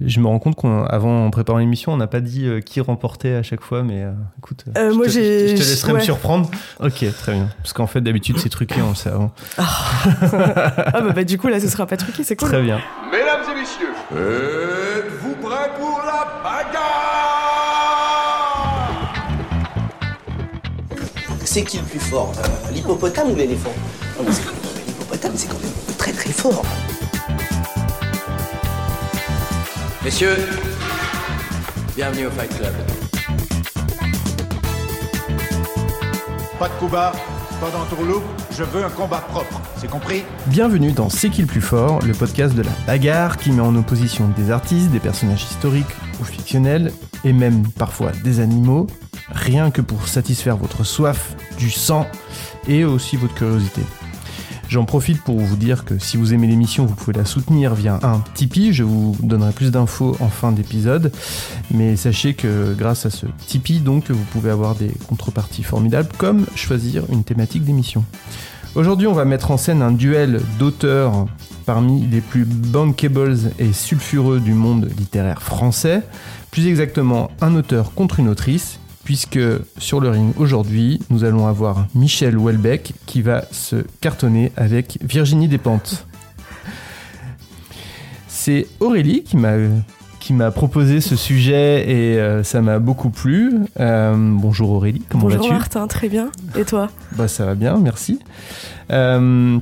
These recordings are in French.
Je me rends compte qu'avant en préparant l'émission, on n'a pas dit euh, qui remportait à chaque fois, mais euh, écoute, euh, Euh, je, moi, te, j'ai- je te laisserai me surprendre. Ok, très bien. Parce qu'en fait, d'habitude, c'est truqué, on le sait avant. Ah bah, bah, du coup là ce sera pas truqué, c'est cool. Très bien. Mesdames et messieurs, êtes-vous prêts pour la bagarre? C'est qui le plus fort euh, L'hippopotame ou l'éléphant? Mais c'est- L'hippopotame, c'est quand même très très fort. Messieurs, bienvenue au Fight Club. Pas de coup bas, pas d'entourloupe, je veux un combat propre, c'est compris Bienvenue dans C'est qui le plus fort, le podcast de la bagarre qui met en opposition des artistes, des personnages historiques ou fictionnels, et même parfois des animaux, rien que pour satisfaire votre soif du sang et aussi votre curiosité. J'en profite pour vous dire que si vous aimez l'émission, vous pouvez la soutenir via un Tipeee. Je vous donnerai plus d'infos en fin d'épisode. Mais sachez que grâce à ce Tipeee, donc, vous pouvez avoir des contreparties formidables, comme choisir une thématique d'émission. Aujourd'hui, on va mettre en scène un duel d'auteurs parmi les plus bankables et sulfureux du monde littéraire français. Plus exactement, un auteur contre une autrice, puisque sur le ring aujourd'hui, nous allons avoir Michel Houellebecq qui va se cartonner avec Virginie Despentes. C'est Aurélie qui m'a qui m'a proposé ce sujet et euh, ça m'a beaucoup plu. Euh, bonjour Aurélie, comment Bonjour vas-tu? Martin, très bien. Et toi? Bah, ça va bien, merci. Euh,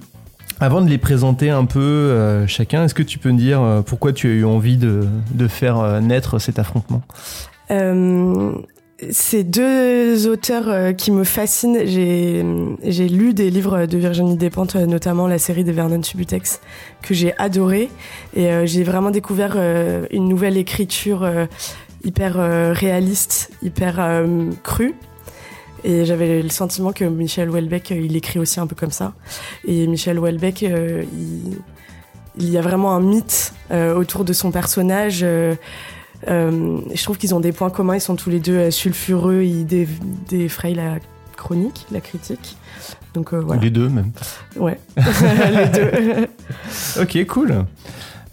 avant de les présenter un peu euh, chacun, est-ce que tu peux me dire euh, pourquoi tu as eu envie de, de faire euh, naître cet affrontement? C'est deux auteurs euh, qui me fascinent. J'ai lu des livres de Virginie Despentes, euh, notamment la série de Vernon Subutex, que j'ai adoré. Et euh, j'ai vraiment découvert une nouvelle écriture hyper réaliste, hyper crue. Et j'avais le sentiment que Michel Houellebecq, il écrit aussi un peu comme ça. Et Michel Houellebecq, il, y a vraiment un mythe autour de son personnage. Euh, je trouve qu'ils ont des points communs. Ils sont tous les deux euh, sulfureux. Ils dé- défrayent la chronique, la critique. Donc euh, voilà. Les deux même. Ouais, les deux. Ok, cool.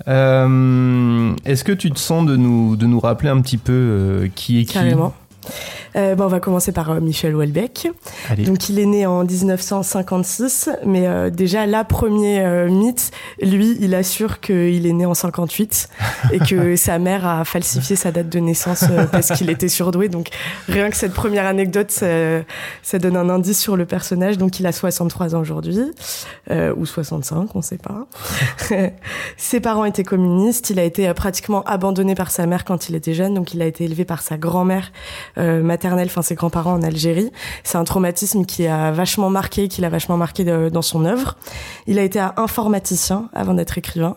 Euh, est-ce que tu te sens de nous, de nous rappeler un petit peu qui est qui? Carrément. Euh, bon, on va commencer par euh, Michel Houellebecq. Allez. Donc il est né en 1956, mais euh, déjà là premier euh, mythe, lui il assure qu'il est né en 58 et que sa mère a falsifié sa date de naissance euh, parce qu'il était surdoué. Donc rien que cette première anecdote, ça, ça donne un indice sur le personnage. Donc il a 63 ans aujourd'hui euh, ou 65, on sait pas. Ses parents étaient communistes. Il a été pratiquement abandonné par sa mère quand il était jeune, donc il a été élevé par sa grand-mère euh, maternelle, ses grands-parents en Algérie. C'est un traumatisme qui a vachement marqué, qui l'a vachement marqué de- dans son œuvre. Il a été informaticien avant d'être écrivain.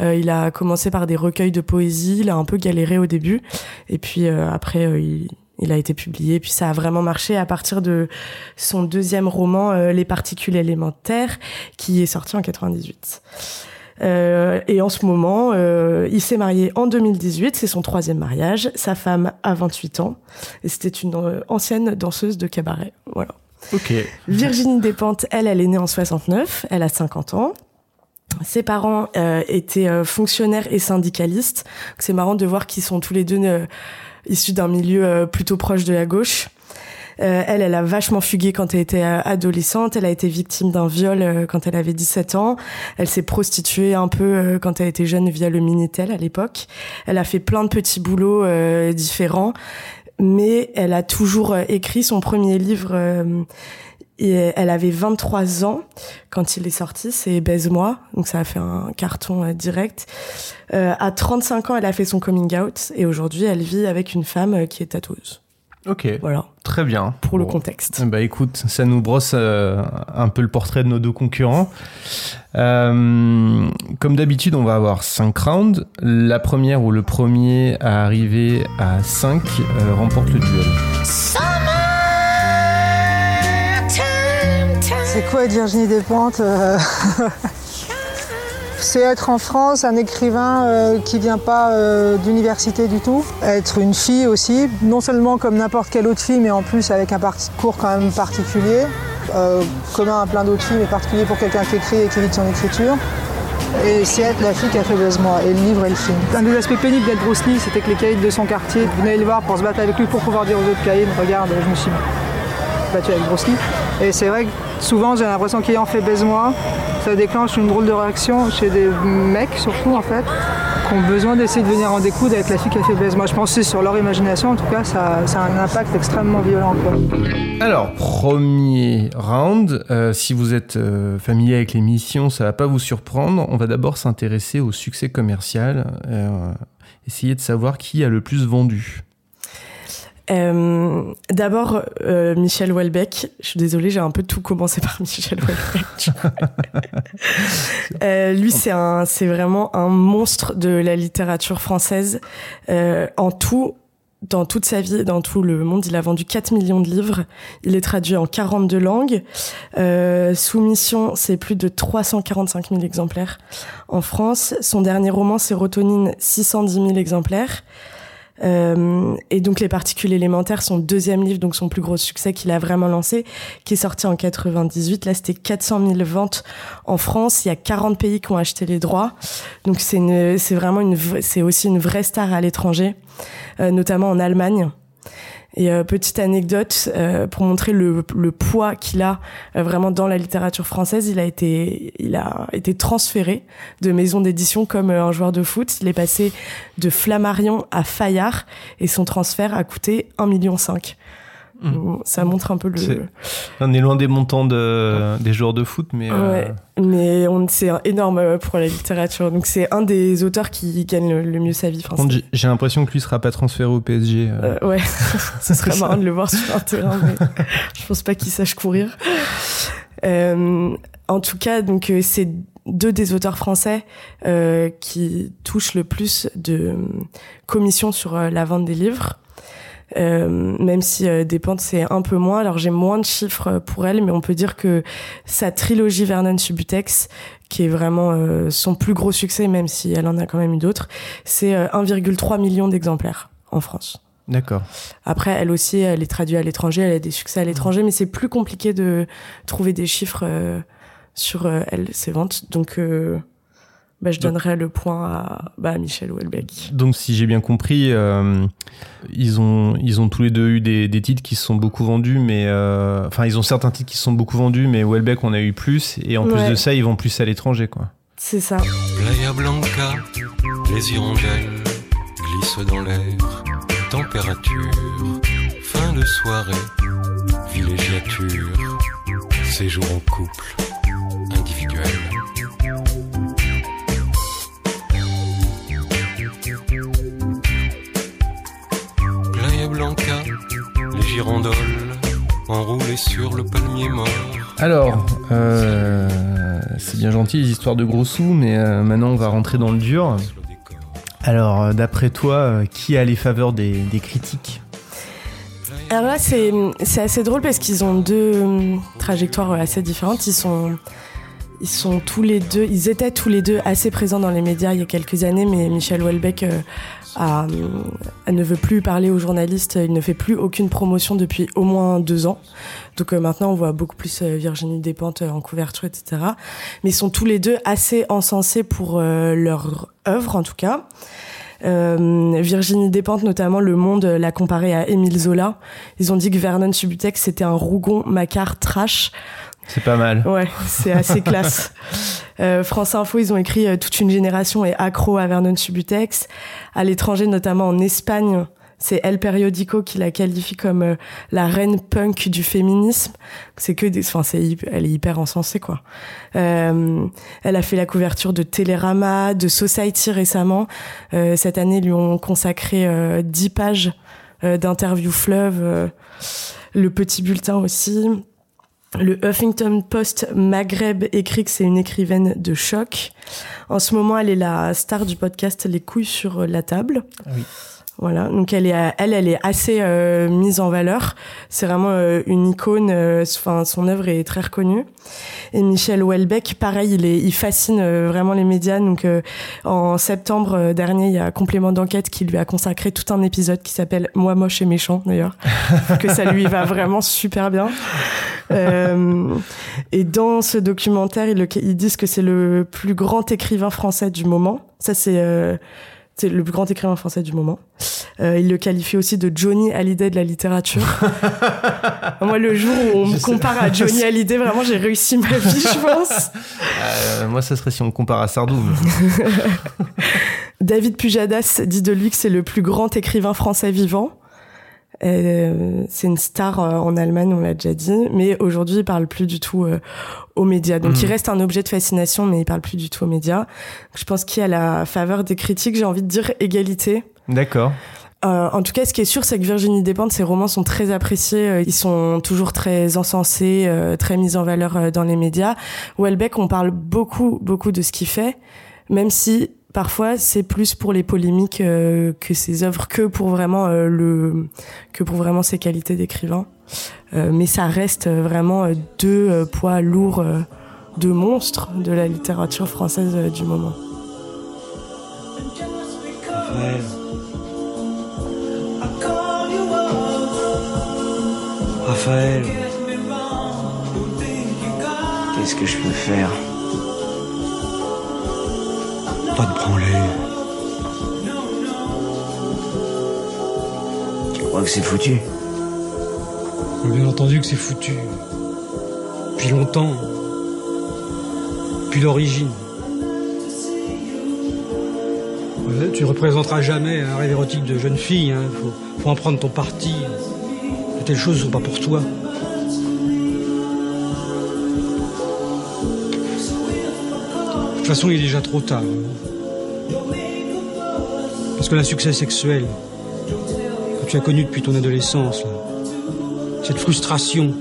Euh, il a commencé par des recueils de poésie. Il a un peu galéré au début, et puis euh, après euh, il a été publié, puis ça a vraiment marché à partir de son deuxième roman, euh, Les particules élémentaires, qui est sorti en 98. Euh, et en ce moment, euh, il s'est marié en 2018, c'est son troisième mariage. Sa femme a 28 ans, et c'était une euh, ancienne danseuse de cabaret. Voilà. Ok. Virginie Despentes, elle, elle est née en 69, elle a 50 ans. Ses parents euh, étaient euh, fonctionnaires et syndicalistes. C'est marrant de voir qu'ils sont tous les deux euh, issus d'un milieu euh, plutôt proche de la gauche. Euh, elle, elle a vachement fugué quand elle était euh, adolescente. Elle a été victime d'un viol euh, quand elle avait 17 ans. Elle s'est prostituée un peu quand elle était jeune via le Minitel à l'époque. Elle a fait plein de petits boulots différents, mais elle a toujours écrit son premier livre. et elle avait 23 ans quand il est sorti, c'est Baise-moi, donc ça a fait un carton direct. Euh, à 35 ans, elle a fait son coming out et aujourd'hui, elle vit avec une femme qui est tatoueuse. Ok. Voilà, Très bien. pour le contexte. Bah écoute, ça nous brosse euh, un peu le portrait de nos deux concurrents. Euh, comme d'habitude, on va avoir 5 rounds. La première ou le premier à arriver à 5 remporte le duel. C'est quoi être Virginie Despentes euh, C'est être en France un écrivain euh, qui vient pas euh, d'université du tout. Être une fille aussi, non seulement comme n'importe quelle autre fille, mais en plus avec un parcours quand même particulier, euh, commun à plein d'autres filles, mais particulier pour quelqu'un qui écrit et qui vit de son écriture. Et c'est être la fille qui a fait Baise-moi, et le livre et le film. Un des aspects pénibles d'être Bruce Lee, c'était que les caïds de son quartier venaient le voir pour se battre avec lui pour pouvoir dire aux autres caïds, regarde, je me suis battu avec Bruce. Et c'est vrai que souvent j'ai l'impression qu'ayant fait Baise-moi, ça déclenche une drôle de réaction chez des mecs surtout en fait, qui ont besoin d'essayer de venir en découdre avec la fille qui a fait Baise-moi. Je pense que sur leur imagination en tout cas, ça, ça a un impact extrêmement violent. Quoi. Alors, premier round. Euh, si vous êtes euh, familier avec l'émission, ça va pas vous surprendre. On va d'abord s'intéresser au succès commercial. euh, essayer de savoir qui a le plus vendu. Euh, D'abord, euh, Michel Houellebecq. Je suis désolée, j'ai un peu tout commencé par Michel Houellebecq. Euh, lui, c'est un, c'est vraiment un monstre de la littérature française. Euh, en tout, dans toute sa vie, dans tout le monde, il a vendu 4 millions de livres. Il est traduit en 42 langues. Euh, Soumission, c'est plus de 345 000 exemplaires en France. Son dernier roman, c'est Rotonine, 610 000 exemplaires. Euh, et donc les particules élémentaires, son deuxième livre, donc son plus gros succès qu'il a vraiment lancé, qui est sorti en 98. Là, c'était 400 000 ventes en France. Il y a 40 pays qui ont acheté les droits. Donc c'est vraiment une, c'est aussi une vraie star à l'étranger, euh, notamment en Allemagne. Et euh, petite anecdote euh, pour montrer le, poids qu'il a euh, vraiment dans la littérature française, il a été il a été transféré de maison d'édition comme euh, un joueur de foot. Il est passé de Flammarion à Fayard et son transfert a coûté 1,5 million. Donc, Ça montre un peu le. On est loin des montants de, des joueurs de foot, mais euh, Ouais, mais on c'est énorme euh, pour la littérature. Donc c'est un des auteurs qui gagne le, mieux sa vie. Enfin, j'ai- l'impression que lui sera pas transféré au PSG. euh. Euh, ouais, ce serait marrant de le voir sur un terrain, mais je pense pas qu'il sache courir. Euh, en tout cas, donc c'est deux des auteurs français euh, qui touchent le plus de commissions sur euh, la vente des livres. Euh, même si euh, Despentes c'est un peu moins, alors j'ai moins de chiffres euh, pour elle, mais on peut dire que sa trilogie Vernon Subutex, qui est vraiment euh, son plus gros succès, même si elle en a quand même eu d'autres, c'est euh, 1,3 million d'exemplaires en France. D'accord. Après, elle aussi, elle est traduite à l'étranger, elle a des succès à l'étranger, mais c'est plus compliqué de trouver des chiffres euh, sur euh, elle, ses ventes. Donc, euh, bah, je Donc- donnerais le point à, bah, à Michel Houellebecq. Donc, si j'ai bien compris, euh, ils, ont, ils ont tous les deux eu des, des titres qui se sont beaucoup vendus, mais. euh, Enfin, ils ont certains titres qui se sont beaucoup vendus, mais Welbeck, on a eu plus. Et en plus de ça, ils vont plus à l'étranger, quoi. C'est ça. Playa Blanca, les hirondelles glissent dans l'air. Température, fin de soirée, villégiature, séjour en couple, les girandoles enroulées sur le palmier mort. Alors, euh, c'est bien gentil les histoires de gros sous, mais euh, maintenant on va rentrer dans le dur. Alors, euh, d'après toi, qui a les faveurs des, des critiques? Alors là, c'est c'est assez drôle parce qu'ils ont deux hum, trajectoires assez différentes. Ils sont ils sont tous les deux, ils étaient tous les deux assez présents dans les médias il y a quelques années, mais Michel Houellebecq euh, a, hum, ne veut plus parler aux journalistes. Il ne fait plus aucune promotion depuis au moins deux ans. Donc euh, maintenant, on voit beaucoup plus euh, Virginie Despentes euh, en couverture, etc. Mais ils sont tous les deux assez encensés pour euh, leur œuvre, en tout cas. Euh, Virginie Despentes, notamment, Le Monde l'a comparé à Émile Zola. Ils ont dit que Vernon Subutex, c'était un rougon macard trash. C'est pas mal. Ouais, c'est assez classe. Euh, France Info, ils ont écrit euh, toute une génération est accro à Vernon Subutex. À l'étranger, notamment en Espagne, c'est El Periodico qui la qualifie comme euh, la reine punk du féminisme. C'est que des, enfin, c'est, elle est hyper encensée, quoi. Euh, elle a fait la couverture de Télérama, de Society récemment. Euh, cette année, ils lui ont consacré euh, 10 pages euh, d'interviews fleuve, euh, le petit bulletin aussi. Le Huffington Post Maghreb écrit que c'est une écrivaine de choc. En ce moment, elle est la star du podcast Les couilles sur la table. Oui. Voilà, donc elle est, elle, elle est assez euh, mise en valeur. C'est vraiment euh, une icône. euh, Enfin, son œuvre est très reconnue. Et Michel Houellebecq, pareil, il fascine vraiment les médias. Donc, en septembre dernier, il y a Complément d'enquête qui lui a consacré tout un épisode qui s'appelle Moi moche et méchant d'ailleurs, que ça lui va vraiment super bien. Et dans ce documentaire, ils, ils disent que c'est le plus grand écrivain français du moment. Ça, c'est c'est le plus grand écrivain français du moment. Euh, il le qualifie aussi de Johnny Hallyday de la littérature. Moi, le jour où on Je me sais. compare à Johnny Hallyday, vraiment, j'ai réussi ma vie, je pense. Euh, moi, ça serait si on compare à Sardou. David Pujadas dit de lui que c'est le plus grand écrivain français vivant. Euh, c'est une star euh, en Allemagne, on l'a déjà dit, mais aujourd'hui il parle plus du tout euh, aux médias. Donc Mm. il reste un objet de fascination, mais il parle plus du tout aux médias. Je pense qu'il y a la faveur des critiques, j'ai envie de dire égalité. D'accord. Euh, en tout cas, ce qui est sûr, c'est que Virginie Despentes, ses romans sont très appréciés. euh, Ils sont toujours très encensés, euh, très mis en valeur euh, dans les médias. Houellebecq, on parle beaucoup, beaucoup de ce qu'il fait, même si parfois c'est plus pour les polémiques euh, que ses œuvres que pour vraiment euh, le que pour vraiment ses qualités d'écrivain. Euh, mais ça reste vraiment deux euh, poids lourds euh, de monstres de la littérature française euh, du moment. Raphaël. Raphaël. Qu'est-ce que je peux faire? Pas de branler. Tu crois que c'est foutu? Bien entendu que c'est foutu. Depuis longtemps. Depuis l'origine. Ouais, Tu représenteras jamais un rêve érotique de jeune fille. Hein. Faut, faut en prendre ton parti. De telles choses sont pas pour toi. Façon, il est déjà trop tard. hein. Parce que l'insuccès sexuel que tu as connu depuis ton adolescence, cette frustration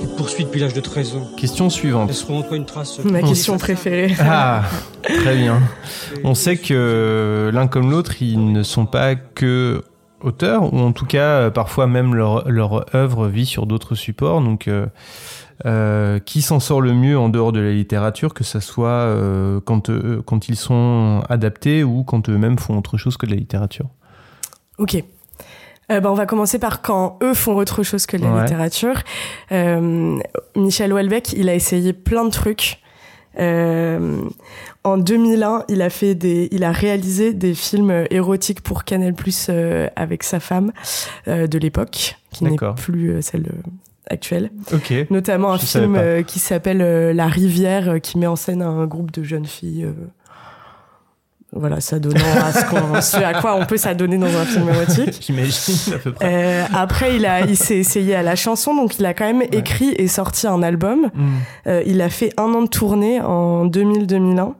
qui te poursuit depuis l'âge de 13 ans, Question suivante. laisseront en toi une trace. Ma question préférée. Ah, très bien. On sait que l'un comme l'autre, ils ne sont pas que auteurs, ou en tout cas, euh, parfois même leur, leur œuvre vit sur d'autres supports. Donc, euh, euh, qui s'en sort le mieux en dehors de la littérature, que ça soit euh, quand, euh, quand ils sont adaptés ou quand eux-mêmes font autre chose que de la littérature Ok. Euh, ben, on va commencer par quand eux font autre chose que la Ouais. littérature. Euh, Michel Houellebecq, il a essayé plein de trucs. Euh, en 2001, il a fait des, il a réalisé des films érotiques pour Canal+ euh, avec sa femme euh, de l'époque, qui n'est plus euh, celle euh, actuelle. Ok. Notamment un Je film euh, qui s'appelle euh, La Rivière, euh, qui met en scène un groupe de jeunes filles. Voilà, s'adonnant à ce, qu'on- ce à quoi on peut s'adonner dans un film érotique. J'imagine à peu près. Euh, après, il a, il s'est essayé à la chanson, donc il a quand même écrit et sorti un album. Hmm. Euh, il a fait un an de tournée en 2000-2001.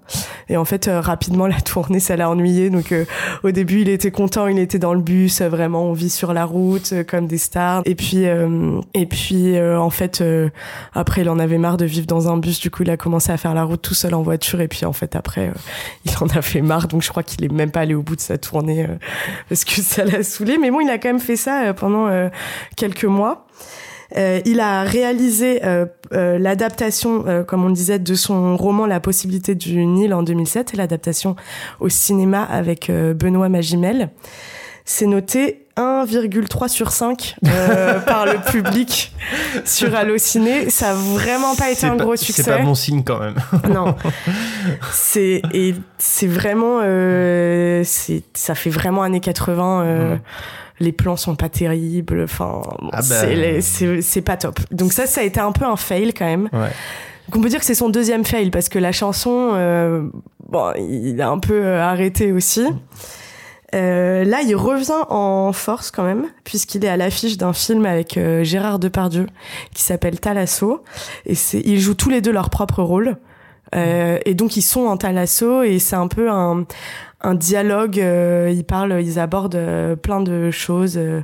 Et en fait, euh, rapidement, la tournée, ça l'a ennuyé. Donc, euh, au début, il était content, il était dans le bus. euh, vraiment, on vit sur la route comme des stars. Et puis, euh, et puis, euh, en fait, euh, après, il en avait marre de vivre dans un bus. Du coup, il a commencé à faire la route tout seul en voiture. Et puis, en fait, après, il en a fait marre. Donc, je crois qu'il est même pas allé au bout de sa tournée euh, parce que ça l'a saoulé. Mais bon, il a quand même fait ça euh, pendant euh, quelques mois. Euh, il a réalisé euh, euh, l'adaptation, comme on disait, de son roman La possibilité du Nil en 2007, l'adaptation au cinéma avec Benoît Magimel. C'est noté 1,3 sur 5 euh, par le public sur Allociné. Ça a vraiment pas été un pas- gros succès. C'est pas bon signe quand même. Non, c'est et c'est vraiment euh, c'est ça fait vraiment années 80. euh, Les plans sont pas terribles. Enfin, bon, Ah c'est c'est c'est pas top. Donc ça, ça a été un peu un fail quand même. Ouais. Donc on peut dire que c'est son deuxième fail parce que la chanson, euh, bon, il a un peu euh, arrêté aussi. Euh, là, il revient en force quand même, puisqu'il est à l'affiche d'un film avec euh, Gérard Depardieu qui s'appelle Talasso. Et c'est, ils jouent tous les deux leur propre rôle. Euh, et donc ils sont en thalasso et c'est un peu un, un dialogue. euh, ils parlent, ils abordent euh, plein de choses. euh,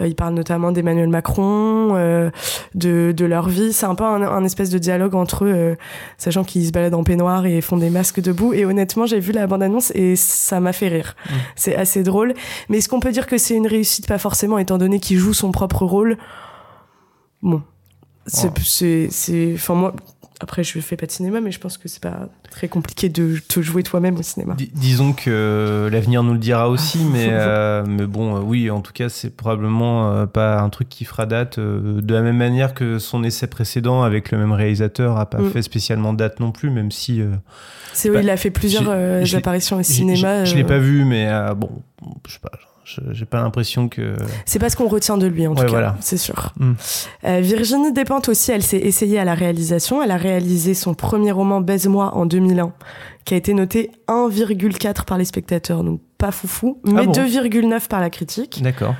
euh, ils parlent notamment d'Emmanuel Macron, euh, de, de leur vie. C'est un peu un, un espèce de dialogue entre eux, euh, sachant qu'ils se baladent en peignoir et font des masques debout. Et honnêtement, j'ai vu la bande-annonce et ça m'a fait rire. C'est assez drôle. Mais est-ce qu'on peut dire que c'est une réussite? Pas forcément, étant donné qu'il joue son propre rôle. Bon. C'est, c'est, enfin moi, après je fais pas de cinéma, mais je pense que c'est pas très compliqué de te jouer toi-même au cinéma. Dis- disons que l'avenir nous le dira aussi, mais, euh, mais bon, euh, oui, en tout cas, c'est probablement euh, pas un truc qui fera date. euh, de la même manière que son essai précédent avec le même réalisateur a pas Mm. fait spécialement date non plus, même si. euh, C'est bah, il a fait plusieurs euh, apparitions au cinéma. Je, l'ai euh, pas vu, mais euh, bon, je sais pas. J'ai pas l'impression que. C'est pas ce qu'on retient de lui, en tout Ouais, cas, voilà. c'est sûr. Mm. Euh, Virginie Despentes aussi, elle s'est essayée à la réalisation. Elle a réalisé son premier roman Baise-moi en 2001, qui a été noté 1,4 par les spectateurs, donc pas foufou, mais Ah bon 2,9 par la critique. D'accord.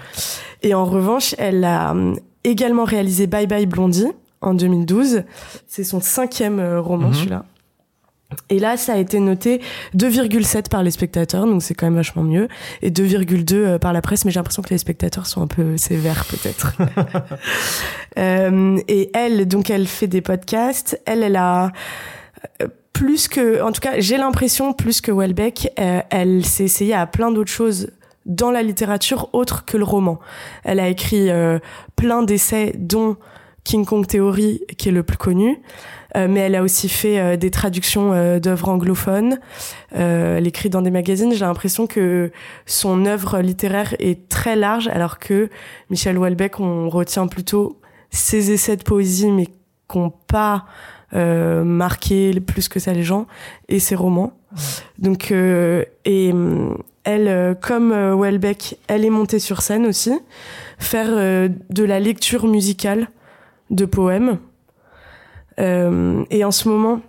Et en revanche, elle a hum, également réalisé Bye Bye Blondie en 2012. C'est son cinquième euh, roman, Mhm. celui-là. Et là, ça a été noté 2,7 par les spectateurs, donc c'est quand même vachement mieux, et 2,2 euh, par la presse, mais j'ai l'impression que les spectateurs sont un peu sévères peut-être. Euh, et elle, donc elle fait des podcasts, elle, elle a euh, plus que, en tout cas, j'ai l'impression plus que Welbeck, euh, elle s'est essayée à plein d'autres choses dans la littérature autre que le roman. Elle a écrit euh, plein d'essais, dont King Kong Theory, qui est le plus connu. Euh, mais elle a aussi fait euh, des traductions euh, d'œuvres anglophones. Elle écrit dans des magazines. J'ai l'impression que son œuvre littéraire est très large, alors que Michel Houellebecq, on retient plutôt ses essais de poésie, mais qui n'ont pas euh, marqué plus que ça les gens, et ses romans. Donc, euh, et hum, elle, comme Houellebecq, elle est montée sur scène aussi, faire euh, de la lecture musicale de poèmes. Euh, et en ce moment,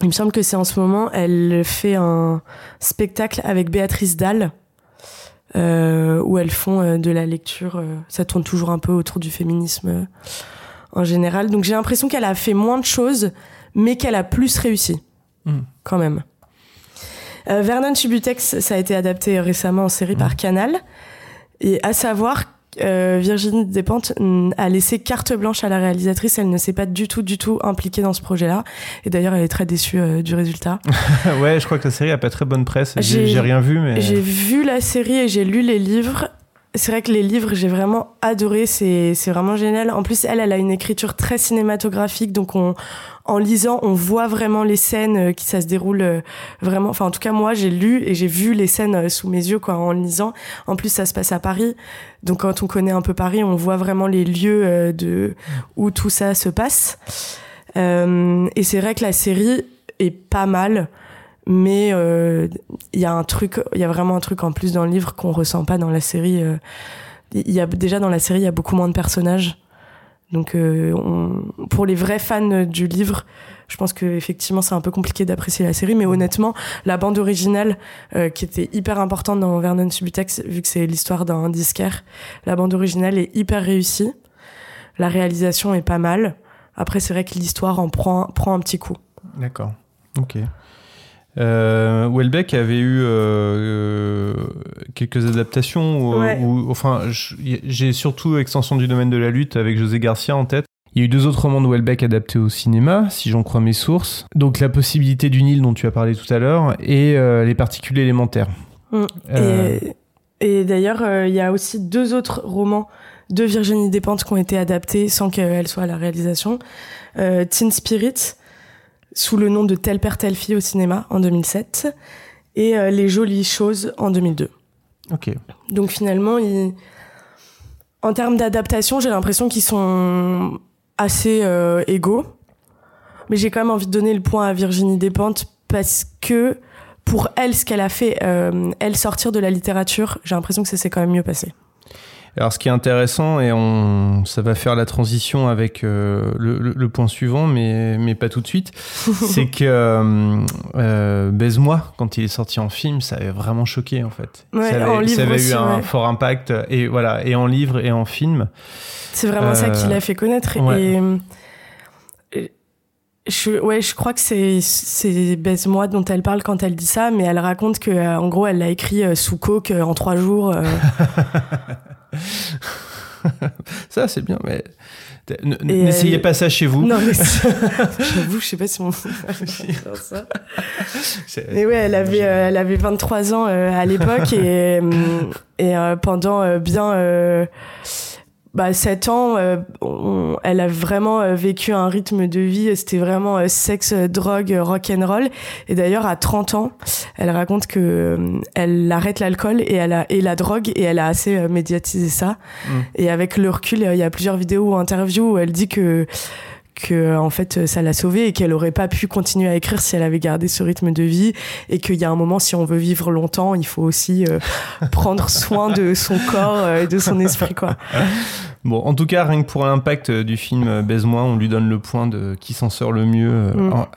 il me semble que c'est en ce moment, elle fait un spectacle avec Béatrice Dalle, euh, où elles font euh, de la lecture. euh, ça tourne toujours un peu autour du féminisme en général. Donc j'ai l'impression qu'elle a fait moins de choses, mais qu'elle a plus réussi, Mm. quand même. Vernon Subutex, ça a été adapté récemment en série par Canal. Et à savoir, euh, Virginie Despentes mm, a laissé carte blanche à la réalisatrice. Elle ne s'est pas du tout, du tout impliquée dans ce projet-là. Et d'ailleurs, elle est très déçue euh, du résultat. ouais, je crois que la série a pas très bonne presse. J'ai rien vu, mais. J'ai vu la série et j'ai lu les livres. C'est vrai que les livres, j'ai vraiment adoré. C'est c'est vraiment génial. En plus, elle, elle a une écriture très cinématographique. Donc, on, en lisant, on voit vraiment les scènes euh, qui ça se déroule euh, vraiment. Enfin, en tout cas, moi, j'ai lu et j'ai vu les scènes euh, sous mes yeux quoi, en lisant. En plus, ça se passe à Paris. Donc, quand on connaît un peu Paris, on voit vraiment les lieux de où tout ça se passe. Euh, et c'est vrai que la série est pas mal mais euh, il y a un truc il y a vraiment un truc en plus dans le livre qu'on ressent pas dans la série euh. il y a déjà dans la série il y a beaucoup moins de personnages donc euh, on- pour les vrais fans du livre je pense que effectivement c'est un peu compliqué d'apprécier la série mais honnêtement la bande originale euh, qui était hyper importante dans Vernon Subutex vu que c'est l'histoire d'un disquaire la bande originale est hyper réussie la réalisation est pas mal après c'est vrai que l'histoire en prend prend un petit coup D'accord. Ok. Euh, Welbeck avait eu euh, euh, quelques adaptations. Ouais. où- enfin, j'ai surtout Extension du domaine de la lutte avec José Garcia en tête. Il y a eu deux autres romans de Welbeck adaptés au cinéma, si j'en crois mes sources. Donc La possibilité du Nil dont tu as parlé tout à l'heure et euh, Les particules élémentaires. Mm. Euh, Et, et d'ailleurs, euh, il y a aussi deux autres romans de Virginie Despentes qui ont été adaptés sans qu'elle soit à la réalisation. Euh, Teen Spirit, sous le nom de Tel père, telle fille au cinéma en 2007, et euh, Les jolies choses en 2002. Ok. Donc finalement, ils- en termes d'adaptation, j'ai l'impression qu'ils sont assez euh, égaux. Mais j'ai quand même envie de donner le point à Virginie Despentes parce que pour elle, ce qu'elle a fait, euh, elle sortir de la littérature, j'ai l'impression que ça s'est quand même mieux passé. Alors, ce qui est intéressant, et on, ça va faire la transition avec euh, le, le- le point suivant, mais, mais pas tout de suite, c'est que euh, euh, Baise-moi, quand il est sorti en film, ça avait vraiment choqué en fait. Ouais, ça avait, en livre ça avait eu un ouais. fort impact, et voilà, et en livre et en film. C'est vraiment ça Euh, qui l'a fait connaître. ouais. Et, Je, ouais, je crois que c'est c'est Baise-moi dont elle parle quand elle dit ça, mais elle raconte que euh, en gros elle l'a écrit euh, sous coke euh, en trois jours. ça, c'est bien, mais n'essayez pas ça chez vous. Non, mais j'avoue, je sais pas si faire ça. Mais ouais, elle avait, elle avait 23 ans à l'époque et, et pendant bien bah, 7 ans, euh, on- elle a vraiment euh, vécu un rythme de vie. C'était vraiment euh, sexe, euh, drogue, euh, rock and roll. Et d'ailleurs, à 30 ans, elle raconte que euh, elle arrête l'alcool et elle a et la drogue et elle a assez euh, médiatisé ça. Mm. Et avec le recul, euh, il y a plusieurs vidéos ou interviews où elle dit que que en fait ça l'a sauvée et qu'elle aurait pas pu continuer à écrire si elle avait gardé ce rythme de vie et qu'il y a un moment si on veut vivre longtemps il faut aussi euh, prendre soin de son corps euh, et de son esprit quoi Bon, en tout cas, rien que pour l'impact euh, du film Baise-moi, on lui donne le point de qui s'en sort le mieux Mm. en,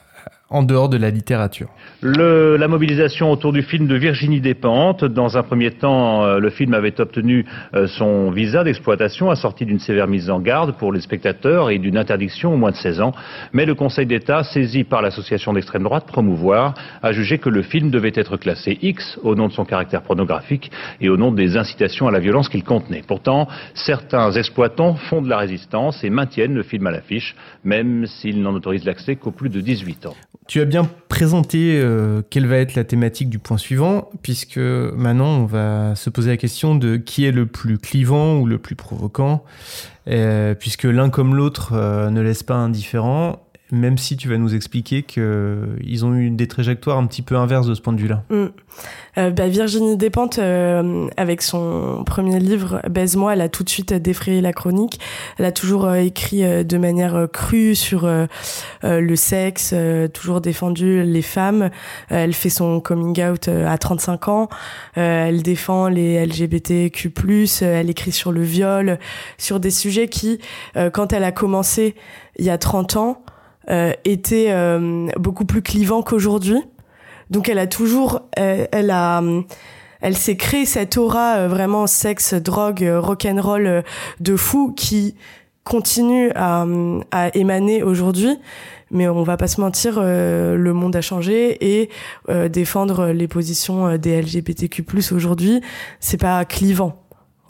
en dehors de la littérature. Le- la mobilisation autour du film de Virginie Despentes. Dans un premier temps, euh, le film avait obtenu euh, son visa d'exploitation assorti d'une sévère mise en garde pour les spectateurs et d'une interdiction au moins de 16 ans. Mais le Conseil d'État, saisi par l'association d'extrême droite Promouvoir, a jugé que le film devait être classé X au nom de son caractère pornographique et au nom des incitations à la violence qu'il contenait. Pourtant, certains exploitants font de la résistance et maintiennent le film à l'affiche, même s'ils n'en autorisent l'accès qu'aux plus de 18 ans. Tu as bien présenté euh, quelle va être la thématique du point suivant, puisque maintenant on va se poser la question de qui est le plus clivant ou le plus provoquant, euh, puisque l'un comme l'autre euh, ne laisse pas indifférent, même si tu vas nous expliquer qu'ils ont eu des trajectoires un petit peu inverses de ce point de vue-là. Mm. Euh, bah, Virginie Despentes, euh, avec son premier livre Baise-moi, elle a tout de suite défrayé la chronique. Elle a toujours euh, écrit euh, de manière crue sur le sexe, toujours défendu les femmes. Elle fait son coming out à 35 ans. Elle défend les LGBTQ+. elle écrit sur le viol, sur des sujets qui, quand elle a commencé il y a 30 ans, euh, étaient euh, beaucoup plus clivants qu'aujourd'hui. Donc elle a toujours, euh, elle a, elle s'est créée cette aura vraiment sexe, drogue, rock'n'roll de fou qui continue à, à émaner aujourd'hui. Mais on va pas se mentir, le monde a changé et défendre les positions des LGBTQ+ aujourd'hui, c'est pas clivant.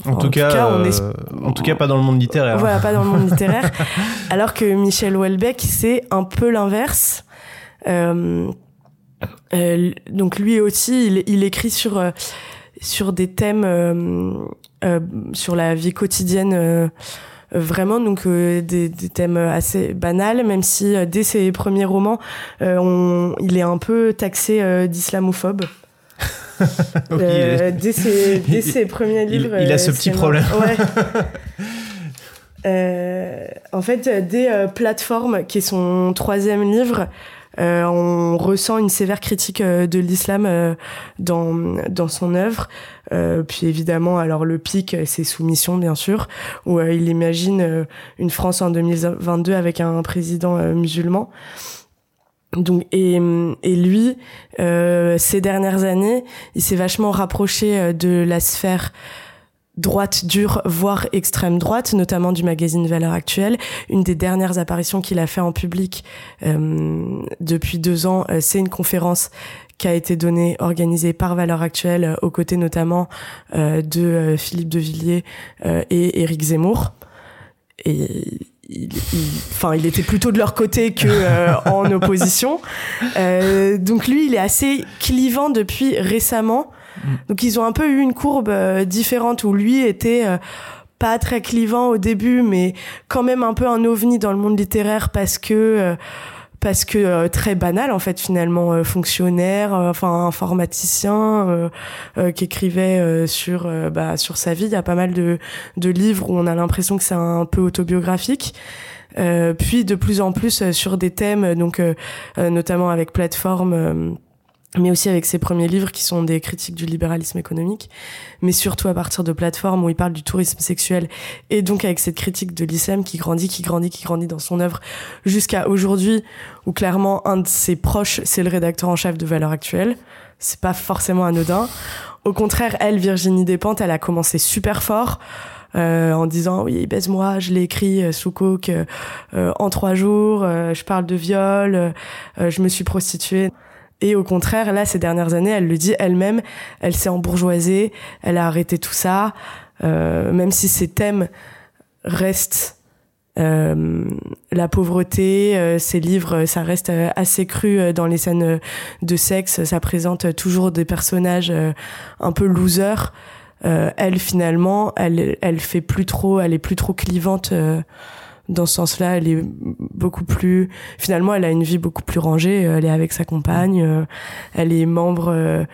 En, tout, cas, on est euh, en tout cas, pas dans le monde littéraire. voilà, pas dans le monde littéraire. Alors que Michel Houellebecq, c'est un peu l'inverse. Euh, euh, donc lui aussi, il, il écrit sur euh, sur des thèmes euh, euh, sur la vie quotidienne. euh, Vraiment, donc euh, des, des thèmes assez banals, même si dès ses premiers romans, euh, on, il est un peu taxé euh, d'islamophobe. Oui, Euh, dès, ses, dès il- ses premiers livres. il a euh, ce petit problème. Ouais. Euh, en fait, dès euh, Plateforme, qui est son troisième livre, euh, on ressent une sévère critique de l'islam dans dans son œuvre. Puis évidemment, alors le pic, c'est Soumission, bien sûr, où il imagine une France en 2022 avec un président musulman. Donc et, et lui, euh, ces dernières années, il s'est vachement rapproché euh, de la sphère droite dure, voire extrême droite, notamment du magazine Valeurs Actuelles. Une des dernières apparitions qu'il a fait en public euh, depuis deux ans, euh, c'est une conférence qui a été donnée, organisée par Valeurs Actuelles, euh, aux côtés notamment euh, de Philippe de Villiers et Éric Zemmour. Et il, il- enfin, il était plutôt de leur côté que euh, en opposition. Euh, donc lui, il est assez clivant depuis récemment. Donc ils ont un peu eu une courbe euh, différente où lui était euh, pas très clivant au début, mais quand même un peu un ovni dans le monde littéraire parce que euh, parce que euh, très banal en fait finalement euh, fonctionnaire, euh, enfin informaticien euh, euh, qui écrivait euh, sur bah, sur sa vie. Il y a pas mal de de livres où on a l'impression que c'est un peu autobiographique. Puis de plus en plus sur des thèmes, donc notamment avec plateforme. Euh, mais aussi avec ses premiers livres qui sont des critiques du libéralisme économique, mais surtout à partir de plateformes où il parle du tourisme sexuel, et donc avec cette critique de l'islam qui grandit, qui grandit, qui grandit dans son œuvre, jusqu'à aujourd'hui, où clairement un de ses proches, c'est le rédacteur en chef de Valeurs Actuelles. C'est pas forcément anodin. Au contraire, elle, Virginie Despentes, elle a commencé super fort. en disant oui baise-moi, je l'ai écrit sous coke en trois jours, je parle de viol, je me suis prostituée. Et au contraire, là, ces dernières années, elle le dit elle-même, elle s'est embourgeoisée, elle a arrêté tout ça, même si ses thèmes restent euh, la pauvreté, euh, ces livres, ça reste euh, assez cru dans les scènes de sexe. Ça présente toujours des personnages un peu losers. elle finalement, elle, elle fait plus trop, elle est plus trop clivante dans ce sens-là. Elle est beaucoup plus, finalement, elle a une vie beaucoup plus rangée. Elle est avec sa compagne. Elle est membre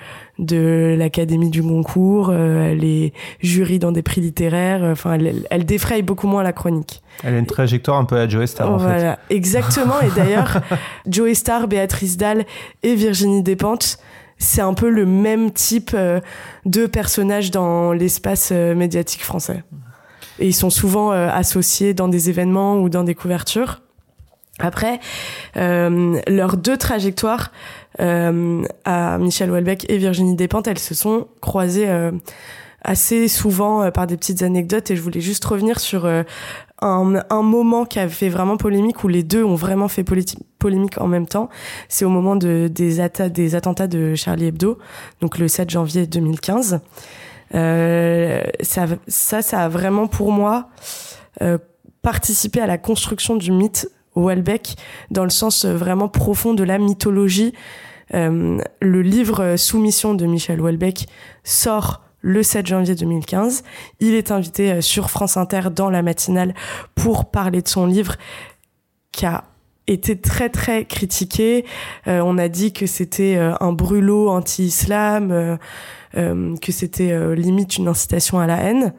de l'Académie du Goncourt, euh, elle est jury dans des prix littéraires, enfin elle, elle, défraye beaucoup moins la chronique. Elle a une trajectoire un peu à Joe Star voilà, exactement. Et d'ailleurs, Joe Star, Béatrice Dalle et Virginie Despentes, c'est un peu le même type euh, de personnage dans l'espace euh, médiatique français. Et ils sont souvent associés dans des événements ou dans des couvertures. Après, leurs deux trajectoires euh, à Michel Houellebecq et Virginie Despentes, elles se sont croisées euh, assez souvent euh, par des petites anecdotes et je voulais juste revenir sur un, moment qui a fait vraiment polémique où les deux ont vraiment fait polémique en même temps. C'est au moment de, des, des attentats de Charlie Hebdo, donc le 7 janvier 2015. Euh, ça, ça, ça a vraiment pour moi euh, participé à la construction du mythe Houellebecq dans le sens vraiment profond de la mythologie. Euh, le livre Soumission de Michel Houellebecq sort le 7 janvier 2015. Il est invité euh, sur France Inter dans la matinale pour parler de son livre qui a été très très critiqué. Euh, on a dit que c'était un brûlot anti-islam, que c'était limite une incitation à la haine.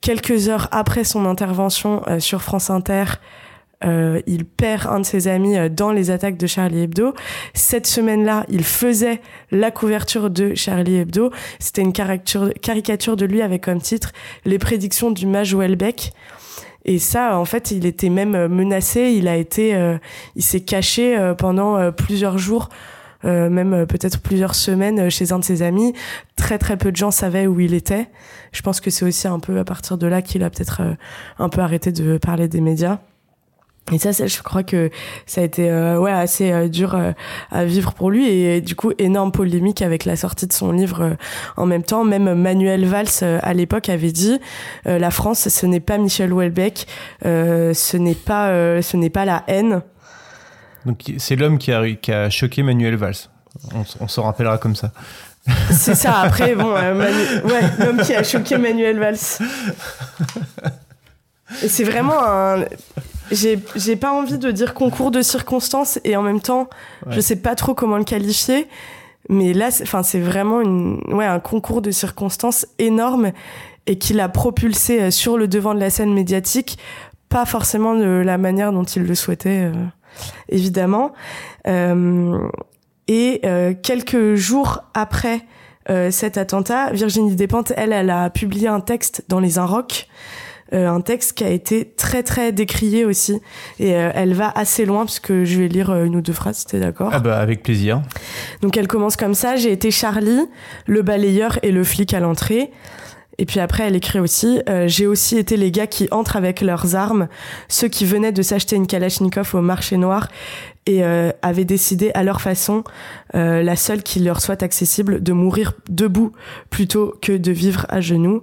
Quelques heures après son intervention sur France Inter, euh, il perd un de ses amis euh, dans les attaques de Charlie Hebdo. Cette semaine-là, il faisait la couverture de Charlie Hebdo. C'était une caricature, de lui avec comme titre Les prédictions du mage Welbeck. Et ça, en fait, il était même euh, menacé. Il a été, il s'est caché pendant plusieurs jours. Même peut-être plusieurs semaines chez un de ses amis. Très très peu de gens savaient où il était. Je pense que c'est aussi un peu à partir de là qu'il a peut-être un peu arrêté de parler des médias. Et ça, je crois que ça a été euh, ouais assez euh, dur euh, à vivre pour lui et, du coup énorme polémique avec la sortie de son livre en même temps. Même Manuel Valls à l'époque avait dit la France, ce n'est pas Michel Houellebecq, ce n'est pas ce n'est pas la haine. Donc c'est l'homme qui a, qui a choqué Manuel Valls. On, on s'en rappellera comme ça. C'est ça. Après bon, ouais, l'homme qui a choqué Manuel Valls. C'est vraiment un j'ai pas envie de dire concours de circonstances et en même temps, je sais pas trop comment le qualifier. Mais là, enfin, c'est vraiment une, ouais, un concours de circonstances énorme et qui l'a propulsé euh, sur le devant de la scène médiatique, pas forcément de la manière dont il le souhaitait, euh, évidemment. Euh, et euh, quelques jours après cet attentat, Virginie Despentes, elle, elle a publié un texte dans les Inrocks euh, un texte qui a été très très décrié aussi et euh, elle va assez loin parce que je vais lire euh, une ou deux phrases, t'es d'accord? Ah bah avec plaisir. Donc elle commence comme ça, j'ai été Charlie, le balayeur et le flic à l'entrée. Et puis après, elle écrit aussi J'ai aussi été les gars qui entrent avec leurs armes, ceux qui venaient de s'acheter une Kalachnikov au marché noir et euh, avaient décidé à leur façon, euh, la seule qui leur soit accessible, de mourir debout plutôt que de vivre à genoux.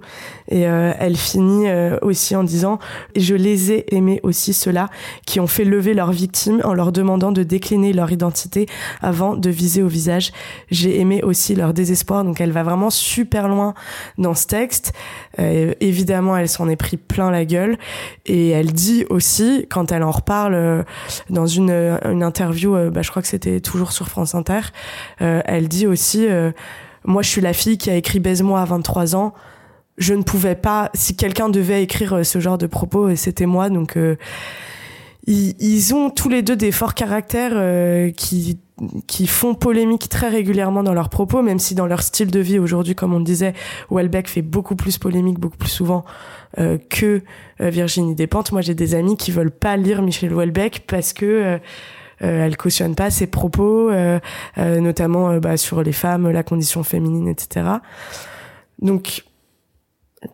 Et euh, elle finit euh, aussi en disant Je les ai aimés aussi ceux-là qui ont fait lever leurs victimes en leur demandant de décliner leur identité avant de viser au visage. J'ai aimé aussi leur désespoir. Donc elle va vraiment super loin dans ce texte. évidemment, elle s'en est pris plein la gueule. Et elle dit aussi, quand elle en reparle dans une, une interview, euh, bah, je crois que c'était toujours sur France Inter, euh, elle dit aussi, euh, moi je suis la fille qui a écrit Baise-moi à 23 ans, je ne pouvais pas, si quelqu'un devait écrire ce genre de propos, c'était moi, donc ils, ils, ont tous les deux des forts caractères qui qui font polémique très régulièrement dans leurs propos, même si dans leur style de vie aujourd'hui, comme on le disait, Welbeck fait beaucoup plus polémique, beaucoup plus souvent que Virginie Despentes. Moi, j'ai des amis qui veulent pas lire Michel Welbeck parce que euh, elle cautionne pas ses propos, euh, euh, notamment bah, sur les femmes, la condition féminine, etc. Donc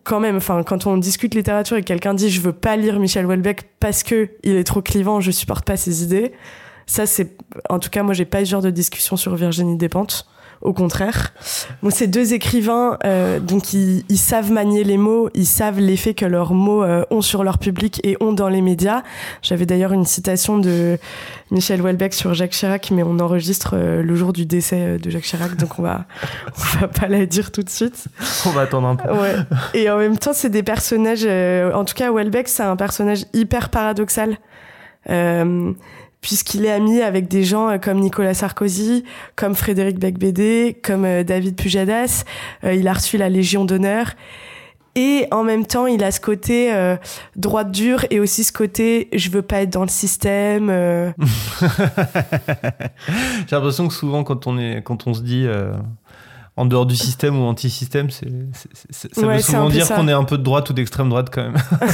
quand même, enfin, quand on discute littérature et quelqu'un dit je veux pas lire Michel Houellebecq parce que il est trop clivant, je supporte pas ses idées. Ça, c'est, en tout cas, moi, j'ai pas eu ce genre de discussion sur Virginie Despentes. Au contraire. Bon, ces deux écrivains, euh, donc ils, ils, savent manier les mots, ils savent l'effet que leurs mots euh, ont sur leur public et ont dans les médias. J'avais d'ailleurs une citation de Michel Houellebecq sur Jacques Chirac, mais on enregistre euh, le jour du décès de Jacques Chirac, donc on va, on va pas la dire tout de suite. On va attendre un peu. Ouais. Et en même temps, c'est des personnages. en tout cas, Houellebecq, c'est un personnage hyper paradoxal. Euh, puisqu'il est ami avec des gens euh, comme Nicolas Sarkozy, comme Frédéric Becbédé, comme euh, David Pujadas. Euh, il a reçu la Légion d'honneur. Et en même temps, il a ce côté droite dure et aussi ce côté je veux pas être dans le système. J'ai l'impression que souvent quand on est quand on se dit en dehors du système ou anti-système, c'est, ça Ouais, veut souvent dire qu'on est un peu de droite ou d'extrême droite quand même.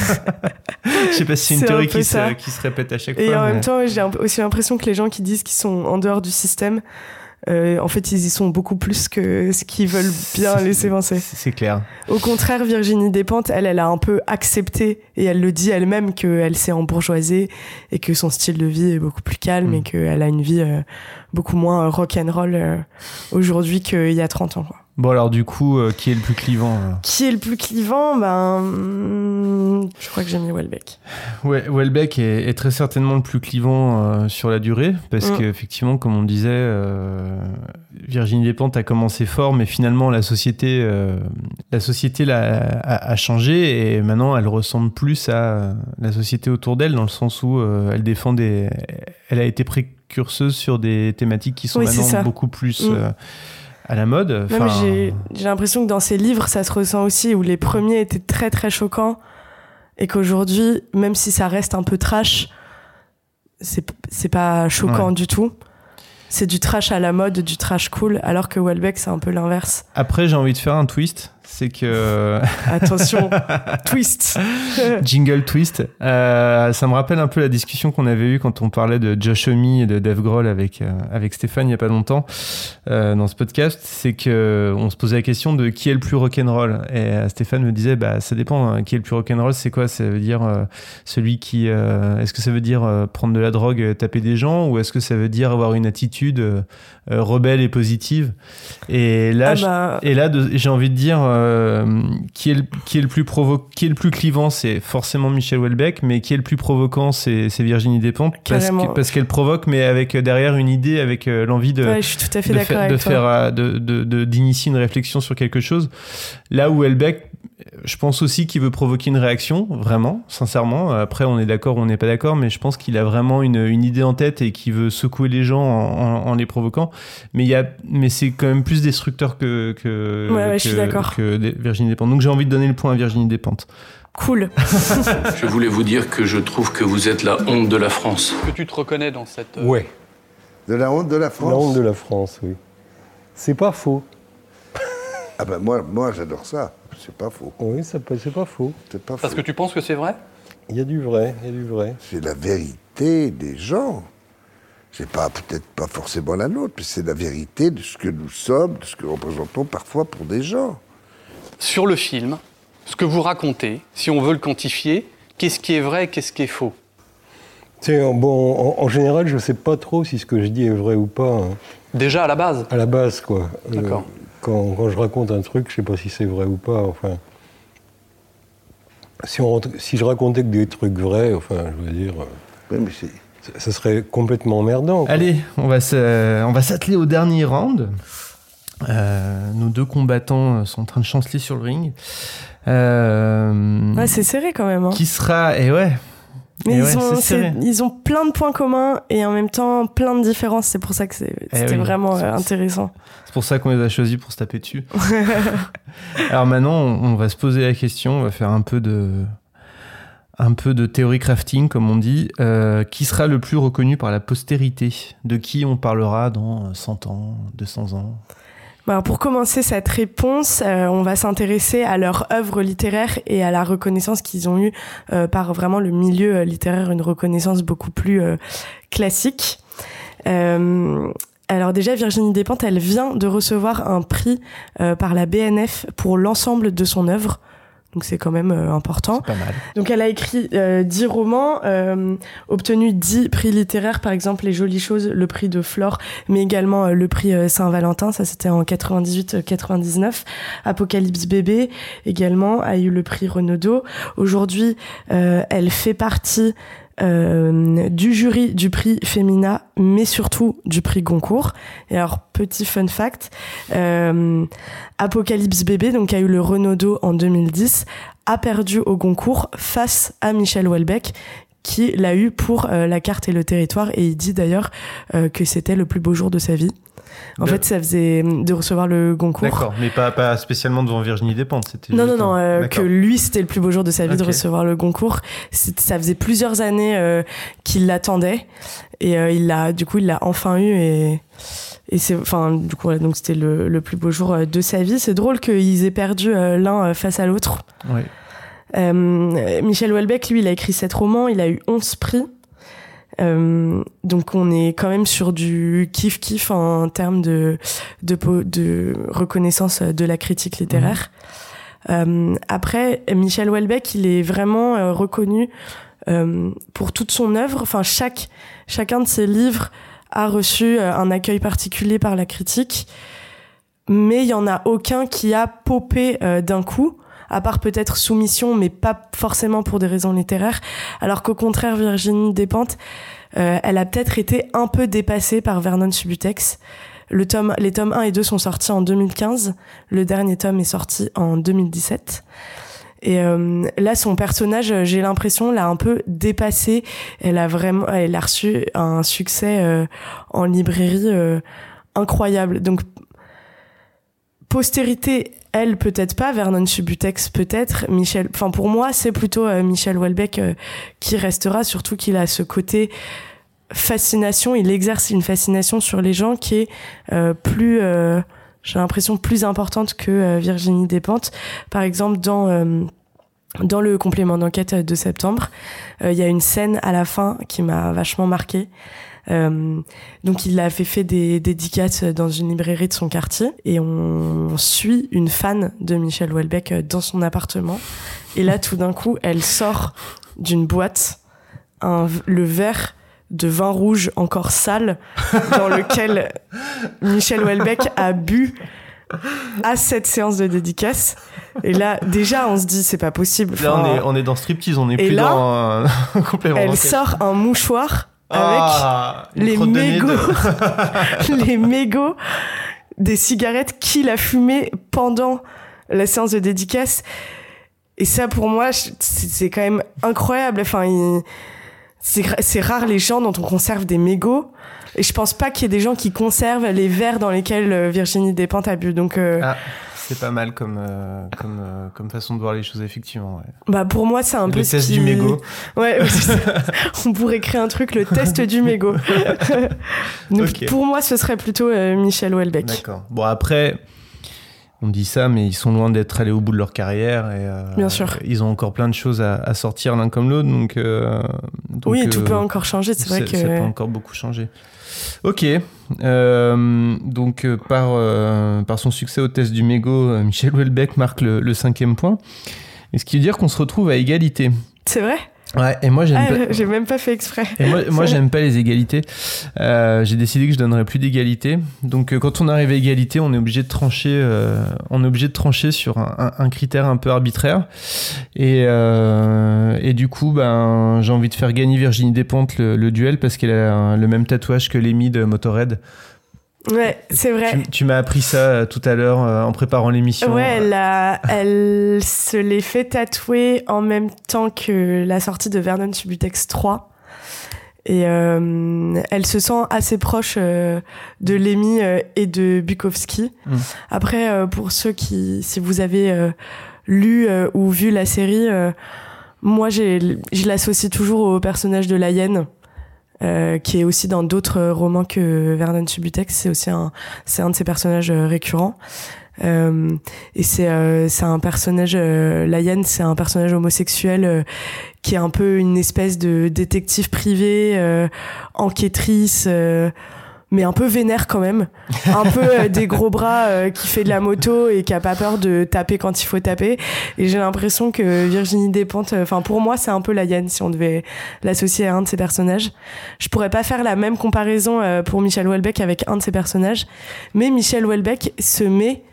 Je sais pas si c'est une un théorie qui se, qui se répète à chaque Et fois. en mais- même temps, j'ai aussi l'impression que les gens qui disent qu'ils sont en dehors du système, euh, en fait, ils y sont beaucoup plus que ce qu'ils veulent bien laisser penser. C'est clair. Au contraire, Virginie Despentes, elle, elle a un peu accepté et elle le dit elle-même qu'elle s'est embourgeoisée et que son style de vie est beaucoup plus calme Mm. et qu'elle a une vie euh, beaucoup moins rock and roll euh, aujourd'hui qu'il y a 30 ans. quoi. Bon alors du coup, euh, qui est le plus clivant alors Qui est le plus clivant Ben, hmm, je crois que j'ai mis Welbeck. Ouais, Welbeck est, est très certainement le plus clivant euh, sur la durée, parce Mm. qu'effectivement, comme on disait, euh, Virginie Despentes a commencé fort, mais finalement la société, euh, la société l'a, a, a changé et maintenant elle ressemble plus à euh, la société autour d'elle, dans le sens où euh, elle défend des, elle a été précurseuse sur des thématiques qui sont Oui, maintenant beaucoup plus Mm. À la mode. J'ai l'impression que dans ses livres, ça se ressent aussi, où les premiers étaient très très choquants, et qu'aujourd'hui, même si ça reste un peu trash, c'est c'est pas choquant Ouais. du tout. C'est du trash à la mode, du trash cool, alors que Welbeck, c'est un peu l'inverse. Après, j'ai envie de faire un twist, c'est que Attention, twist. Jingle twist. Euh, ça me rappelle un peu la discussion qu'on avait eue quand on parlait de Josh Homme et de Dave Grohl avec, euh, avec Stéphane il y a pas longtemps euh, dans ce podcast. C'est que on se posait la question de qui est le plus rock'n'roll. Et euh, Stéphane me disait, bah, ça dépend. hein. Qui est le plus rock'n'roll C'est quoi? Ça veut dire euh, celui qui. euh, est-ce que ça veut dire euh, prendre de la drogue, euh, taper des gens? Ou est-ce que ça veut dire avoir une attitude euh, rebelle et positive Et là, Ah bah. et là, j'ai envie de dire euh, qui, est le, qui est le plus provo qui est le plus clivant, c'est forcément Michel Houellebecq, mais qui est le plus provoquant, c'est c'est Virginie Despentes, parce Carrément. que- parce qu'elle provoque, mais avec euh, derrière une idée, avec euh, l'envie de Ouais, je suis tout à fait de, avec de faire euh, de d'initier une réflexion sur quelque chose. Là où Houellebecq, je pense aussi qu'il veut provoquer une réaction, vraiment, sincèrement. Après, on est d'accord ou on n'est pas d'accord, mais je pense qu'il a vraiment une, une idée en tête et qu'il veut secouer les gens en, en- en les provoquant. Mais il y a, mais c'est quand même plus destructeur que que, Ouais, ouais, que, je suis d'accord. que des- Virginie Despentes. Donc j'ai envie de donner le point à Virginie Despentes. Cool. Je voulais vous dire que je trouve que vous êtes la honte de la France. Que tu te reconnais dans cette. euh, Ouais. De la honte de la France La honte de la France, oui. C'est pas faux. Ah ben moi, moi j'adore ça. C'est pas faux. Oui, c'est pas faux. C'est pas Parce faux. que tu penses que c'est vrai? Il y a du vrai, il y a du vrai. C'est la vérité des gens. C'est pas peut-être pas forcément la nôtre, mais c'est la vérité de ce que nous sommes, de ce que nous représentons parfois pour des gens. Sur le film, ce que vous racontez, si on veut le quantifier, qu'est-ce qui est vrai, qu'est-ce qui est faux? Tu sais, en- bon, en, en général, je sais pas trop si ce que je dis est vrai ou pas. hein. Déjà à la base? À la base, quoi. Euh, D'accord. quand, quand je raconte un truc, je sais pas si c'est vrai ou pas. Enfin, si, on rentre- si je racontais que des trucs vrais, enfin, je veux dire, euh, ça- ça serait complètement emmerdant. quoi. Allez, on va se- on va s'atteler au dernier round. Euh, nos deux combattants sont en train de chanceler sur le ring. Euh, Ouais, c'est serré quand même. hein. qui sera et ouais. Mais Et ils, ouais, ont, serré. ils ont plein de points communs et en même temps plein de différences. C'est pour ça que Eh c'était oui. vraiment euh, intéressant. C'est pour ça qu'on les a choisis pour se taper dessus. Alors maintenant, on, on va se poser la question, on va faire un peu de un peu de théorie crafting, comme on dit. Euh, qui sera le plus reconnu par la postérité De qui on parlera dans 100 ans, 200 ans? Bah, pour commencer cette réponse, euh, on va s'intéresser à leur œuvre littéraire et à la reconnaissance qu'ils ont eue euh, par vraiment le milieu littéraire, une reconnaissance beaucoup plus classique. Alors déjà, Virginie Despentes, elle vient de recevoir un prix par la BNF pour l'ensemble de son œuvre. Donc c'est quand même euh, important. Pas mal. Donc elle a écrit euh, 10 romans, euh, obtenu 10 prix littéraires, par exemple Les Jolies Choses, le prix de Flore, mais également euh, le prix Saint-Valentin, ça c'était en 98-99. Apocalypse Bébé également a eu le prix Renaudot. Aujourd'hui, euh, elle fait partie euh, du jury du prix Femina, mais surtout du prix Goncourt. Et alors, petit fun fact, euh, Apocalypse Bébé, donc a eu le Renaudot en 2010, a perdu au Goncourt face à Michel Houellebecq, qui l'a eu pour euh, La carte et le territoire. Et il dit d'ailleurs euh, que c'était le plus beau jour de sa vie. En De- fait, ça faisait de recevoir le Goncourt. D'accord, mais pas, pas spécialement devant Virginie Despentes. C'était Non, non, non, euh, que lui, c'était le plus beau jour de sa vie de recevoir le Goncourt. Ça faisait plusieurs années euh, qu'il l'attendait. Et euh, il l'a, du coup, il l'a enfin eu. Et, et c'est, enfin, du coup, voilà, donc c'était le, le plus beau jour euh, de sa vie. C'est drôle qu'ils aient perdu euh, l'un euh, face à l'autre. Euh, Michel Houellebecq, lui, il a écrit sept romans, il a eu 11 prix. Euh, donc on est quand même sur du kiff kiff en termes de de, po- de reconnaissance de la critique littéraire. Euh, après Michel Houellebecq, il est vraiment euh, reconnu pour toute son œuvre. Enfin chaque chacun de ses livres a reçu un accueil particulier par la critique, mais il y en a aucun qui a popé d'un coup à part peut-être soumission, mais pas forcément pour des raisons littéraires. Alors qu'au contraire, Virginie Despentes, euh, elle a peut-être été un peu dépassée par Vernon Subutex. Le tome, les tomes 1 et 2 sont sortis en 2015. Le dernier tome est sorti en 2017. Et euh, là, son personnage, euh, j'ai l'impression, l'a un peu dépassé. Elle a vraiment, elle a reçu un succès euh, en librairie euh, incroyable. Donc, postérité, elle peut-être pas, Vernon Subutex peut-être, Michel. Enfin, pour moi, c'est plutôt euh, Michel Houellebecq euh, qui restera, surtout qu'il a ce côté fascination. Il exerce une fascination sur les gens qui est euh, plus, j'ai l'impression, plus importante que Virginie Despentes. Par exemple, dans dans le complément d'enquête de septembre, il y a une scène à la fin qui m'a vachement marquée. Euh, donc il a fait fait des dédicaces dans une librairie de son quartier et on suit une fan de Michel Houellebecq dans son appartement. Et là tout d'un coup elle sort d'une boîte un, le verre de vin rouge encore sale dans lequel Michel Houellebecq a bu à cette séance de dédicace et là déjà on se dit c'est pas possible. Là, on est, on est dans striptease, on est Et plus là, dans un, complément. elle sort un mouchoir avec Ah, les mégots, de- les mégots des cigarettes qu'il a fumées pendant la séance de dédicace. Et ça, pour moi, c'est quand même incroyable. Enfin, il- c'est gra- c'est rare les gens dont on conserve des mégots. Et je pense pas qu'il y ait des gens qui conservent les verres dans lesquels euh, Virginie Despentes a bu. Donc, euh, Ah, c'est pas mal comme, euh, comme, euh, comme façon de voir les choses, effectivement. ouais. bah pour moi, c'est un Le peu ce test qui- du mégot. Ouais, on pourrait créer un truc, le test du mégot. Donc pour moi, ce serait plutôt euh, Michel Houellebecq. D'accord. Bon, après, on dit ça, mais ils sont loin d'être allés au bout de leur carrière. Et, euh, Bien sûr. Ils ont encore plein de choses à, à sortir l'un comme l'autre. Donc, euh, donc, Oui, tout euh, peut encore changer. C'est vrai que Ça peut encore beaucoup changer. Ok. Donc, par, par son succès au test du mégot, Michel Houellebecq marque le, le cinquième point. Et ce qui veut dire qu'on se retrouve à égalité. c'est vrai? Ouais, et moi j'aime Ah, pas. J'ai même pas fait exprès. Et moi, moi j'aime pas les égalités. Euh, J'ai décidé que je donnerais plus d'égalité. Donc euh, quand on arrive à égalité, on est obligé de trancher. euh, on est obligé de trancher sur un, un- un critère un peu arbitraire. Et, euh, et du coup, ben j'ai envie de faire gagner Virginie Despentes le, le duel parce qu'elle a un- le même tatouage que Lémi de Motorhead. Ouais, c'est vrai. Tu, tu m'as appris ça euh, tout à l'heure euh, en préparant l'émission. Ouais, elle, a- elle se l'est fait tatouer en même temps que la sortie de Vernon Subutex 3. Et euh, elle se sent assez proche euh, de Lemmy euh, et de Bukowski. Mm. Après, euh, pour ceux qui, si vous avez euh, lu euh, ou vu la série, euh, moi, j'ai, je l'associe toujours au personnage de la hyène. Euh, qui est aussi dans d'autres romans que Vernon Subutex. C'est aussi un, c'est un de ses personnages euh, récurrents. Euh, et c'est euh, c'est un personnage euh, la hyène c'est un personnage homosexuel euh, qui est un peu une espèce de détective privé enquêtrice mais un peu vénère quand même. Un peu euh, des gros bras euh, qui fait de la moto et qui a pas peur de taper quand il faut taper. Et j'ai l'impression que Virginie Despentes, euh, enfin pour moi c'est un peu la Yann si on devait l'associer à un de ses personnages. Je pourrais pas faire la même comparaison pour Michel Houellebecq avec un de ses personnages, mais Michel Houellebecq se met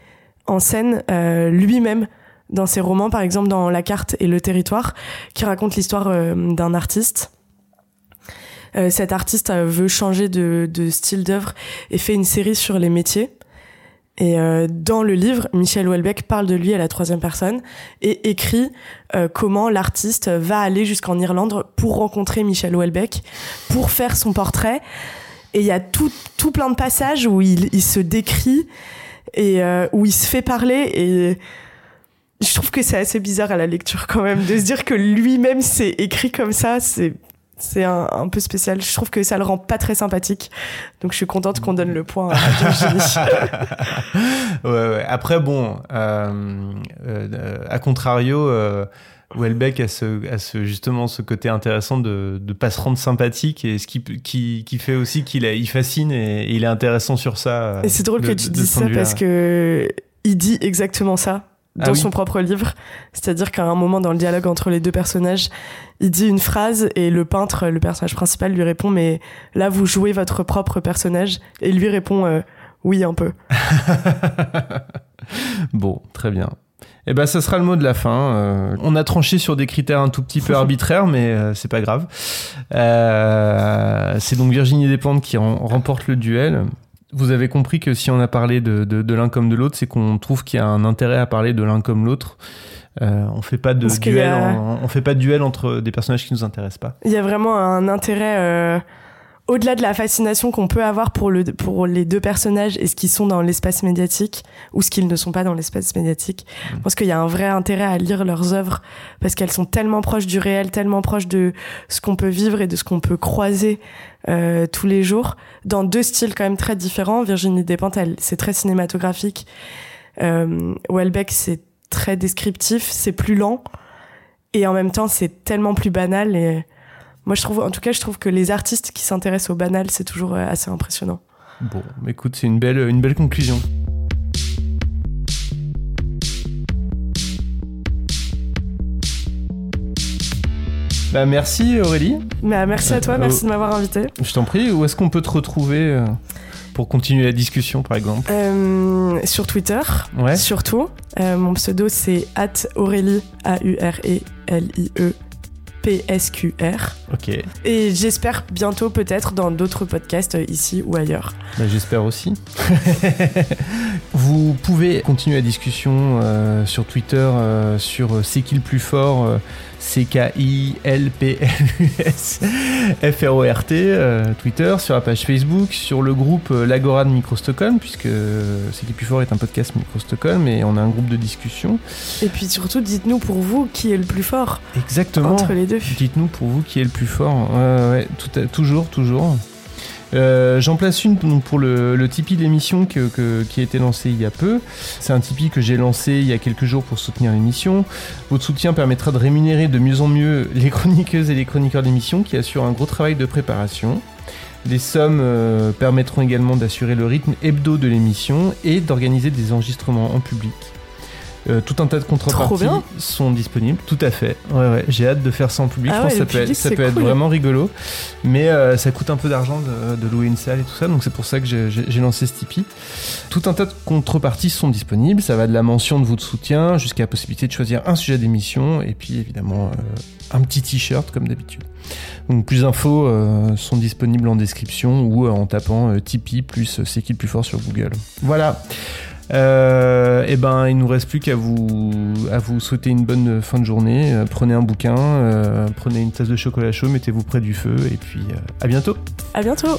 en scène lui-même dans ses romans, par exemple dans La carte et le territoire, qui raconte l'histoire d'un artiste cet artiste euh, veut changer de, de style d'œuvre et fait une série sur les métiers. Et euh, dans le livre, Michel Houellebecq parle de lui à la troisième personne et écrit comment l'artiste va aller jusqu'en Irlande pour rencontrer Michel Houellebecq, pour faire son portrait. Et il y a tout, tout plein de passages où il, il se décrit et où il se fait parler. Et je trouve que c'est assez bizarre à la lecture quand même de se dire que lui-même s'est écrit comme ça. C'est c'est un, peu spécial. Je trouve que ça le rend pas très sympathique. Donc je suis contente qu'on donne le point à ouais, ouais. Après, bon, euh, euh, à contrario, euh, Welbeck a, ce, a ce, justement ce côté intéressant de ne pas se rendre sympathique et ce qui, qui, qui fait aussi qu'il il fascine et, il est intéressant sur ça. Et c'est drôle que tu dises ça parce que il dit exactement ça ah dans son propre livre. C'est-à-dire qu'à un moment dans le dialogue entre les deux personnages, il dit une phrase et le peintre, le personnage principal, lui répond mais là vous jouez votre propre personnage et il lui répond euh, oui un peu. bon, très bien. Eh ben, ça sera le mot de la fin. Euh, on a tranché sur des critères un tout petit peu arbitraires, mais euh, c'est pas grave. c'est donc Virginie Despentes qui remporte le duel vous avez compris que si on a parlé de, de, l'un comme de l'autre, c'est qu'on trouve qu'il y a un intérêt à parler de l'un comme l'autre. Euh, on fait pas de duel, on fait pas de duel entre des personnages qui nous intéressent pas. Il y a vraiment un intérêt euh, au-delà de la fascination qu'on peut avoir pour le pour les deux personnages et ce qu'ils sont dans l'espace médiatique ou ce qu'ils ne sont pas dans l'espace médiatique. Mm. Je pense qu'il y a un vrai intérêt à lire leurs œuvres parce qu'elles sont tellement proches du réel, tellement proches de ce qu'on peut vivre et de ce qu'on peut croiser euh, tous les jours, dans deux styles quand même très différents. Virginie Despentes, c'est très cinématographique. Euh, Welbeck, c'est très descriptif, c'est plus lent. Et en même temps, c'est tellement plus banal. Et moi, je trouve, en tout cas, je trouve que les artistes qui s'intéressent au banal, c'est toujours euh, assez impressionnant. Bon, écoute, c'est une belle, une belle conclusion. Bah, merci Aurélie. Bah, merci à toi, merci de m'avoir invité. Je t'en prie, où est-ce qu'on peut te retrouver euh, pour continuer la discussion par exemple? Euh, Sur Twitter, ouais. surtout. Euh, mon pseudo c'est at Aurélie, A-U-R-E-L-I-E. PSQR. Ok. Et j'espère bientôt peut-être dans d'autres podcasts ici ou ailleurs. Bah, j'espère aussi. Vous pouvez continuer la discussion sur Twitter sur C'est qui le plus fort C-K-I-L-P-L-U-S F-R-O-R-T, Twitter, sur la page Facebook, sur le groupe euh, L'Agora de Micro Stockholm, puisque C'est qui plus fort est un podcast Micro Stockholm et on a un groupe de discussion. Et puis surtout, dites-nous pour vous qui est le plus fort. Exactement. Entre les deux. Dites-nous pour vous qui est le plus fort. ouais, tout toujours, toujours. Euh, j'en place une pour le, Tipeee de l'émission qui a été lancé il y a peu. C'est un Tipeee que j'ai lancé il y a quelques jours pour soutenir l'émission. Votre soutien permettra de rémunérer de mieux en mieux les chroniqueuses et les chroniqueurs d'émission qui assurent un gros travail de préparation. Les sommes euh, permettront également d'assurer le rythme hebdo de l'émission et d'organiser des enregistrements en public. Euh, tout un tas de contreparties sont disponibles, tout à fait. Ouais, ouais, j'ai hâte de faire ça en public. Ah je pense ça peut, être, ça peut être vraiment rigolo. Mais euh, ça coûte un peu d'argent de, louer une salle et tout ça, donc c'est pour ça que j'ai lancé ce Tipeee. Tout un tas de contreparties sont disponibles. Ça va de la mention de votre soutien jusqu'à la possibilité de choisir un sujet d'émission et puis évidemment euh, un petit t-shirt comme d'habitude. Donc plus d'infos sont disponibles en description ou en tapant Tipeee plus c'est qui le plus fort sur Google. Voilà. Euh, et eh ben, il nous reste plus qu'à vous, à vous souhaiter une bonne fin de journée. Euh, prenez un bouquin, euh, prenez une tasse de chocolat chaud, mettez-vous près du feu, et puis euh, à bientôt. À bientôt.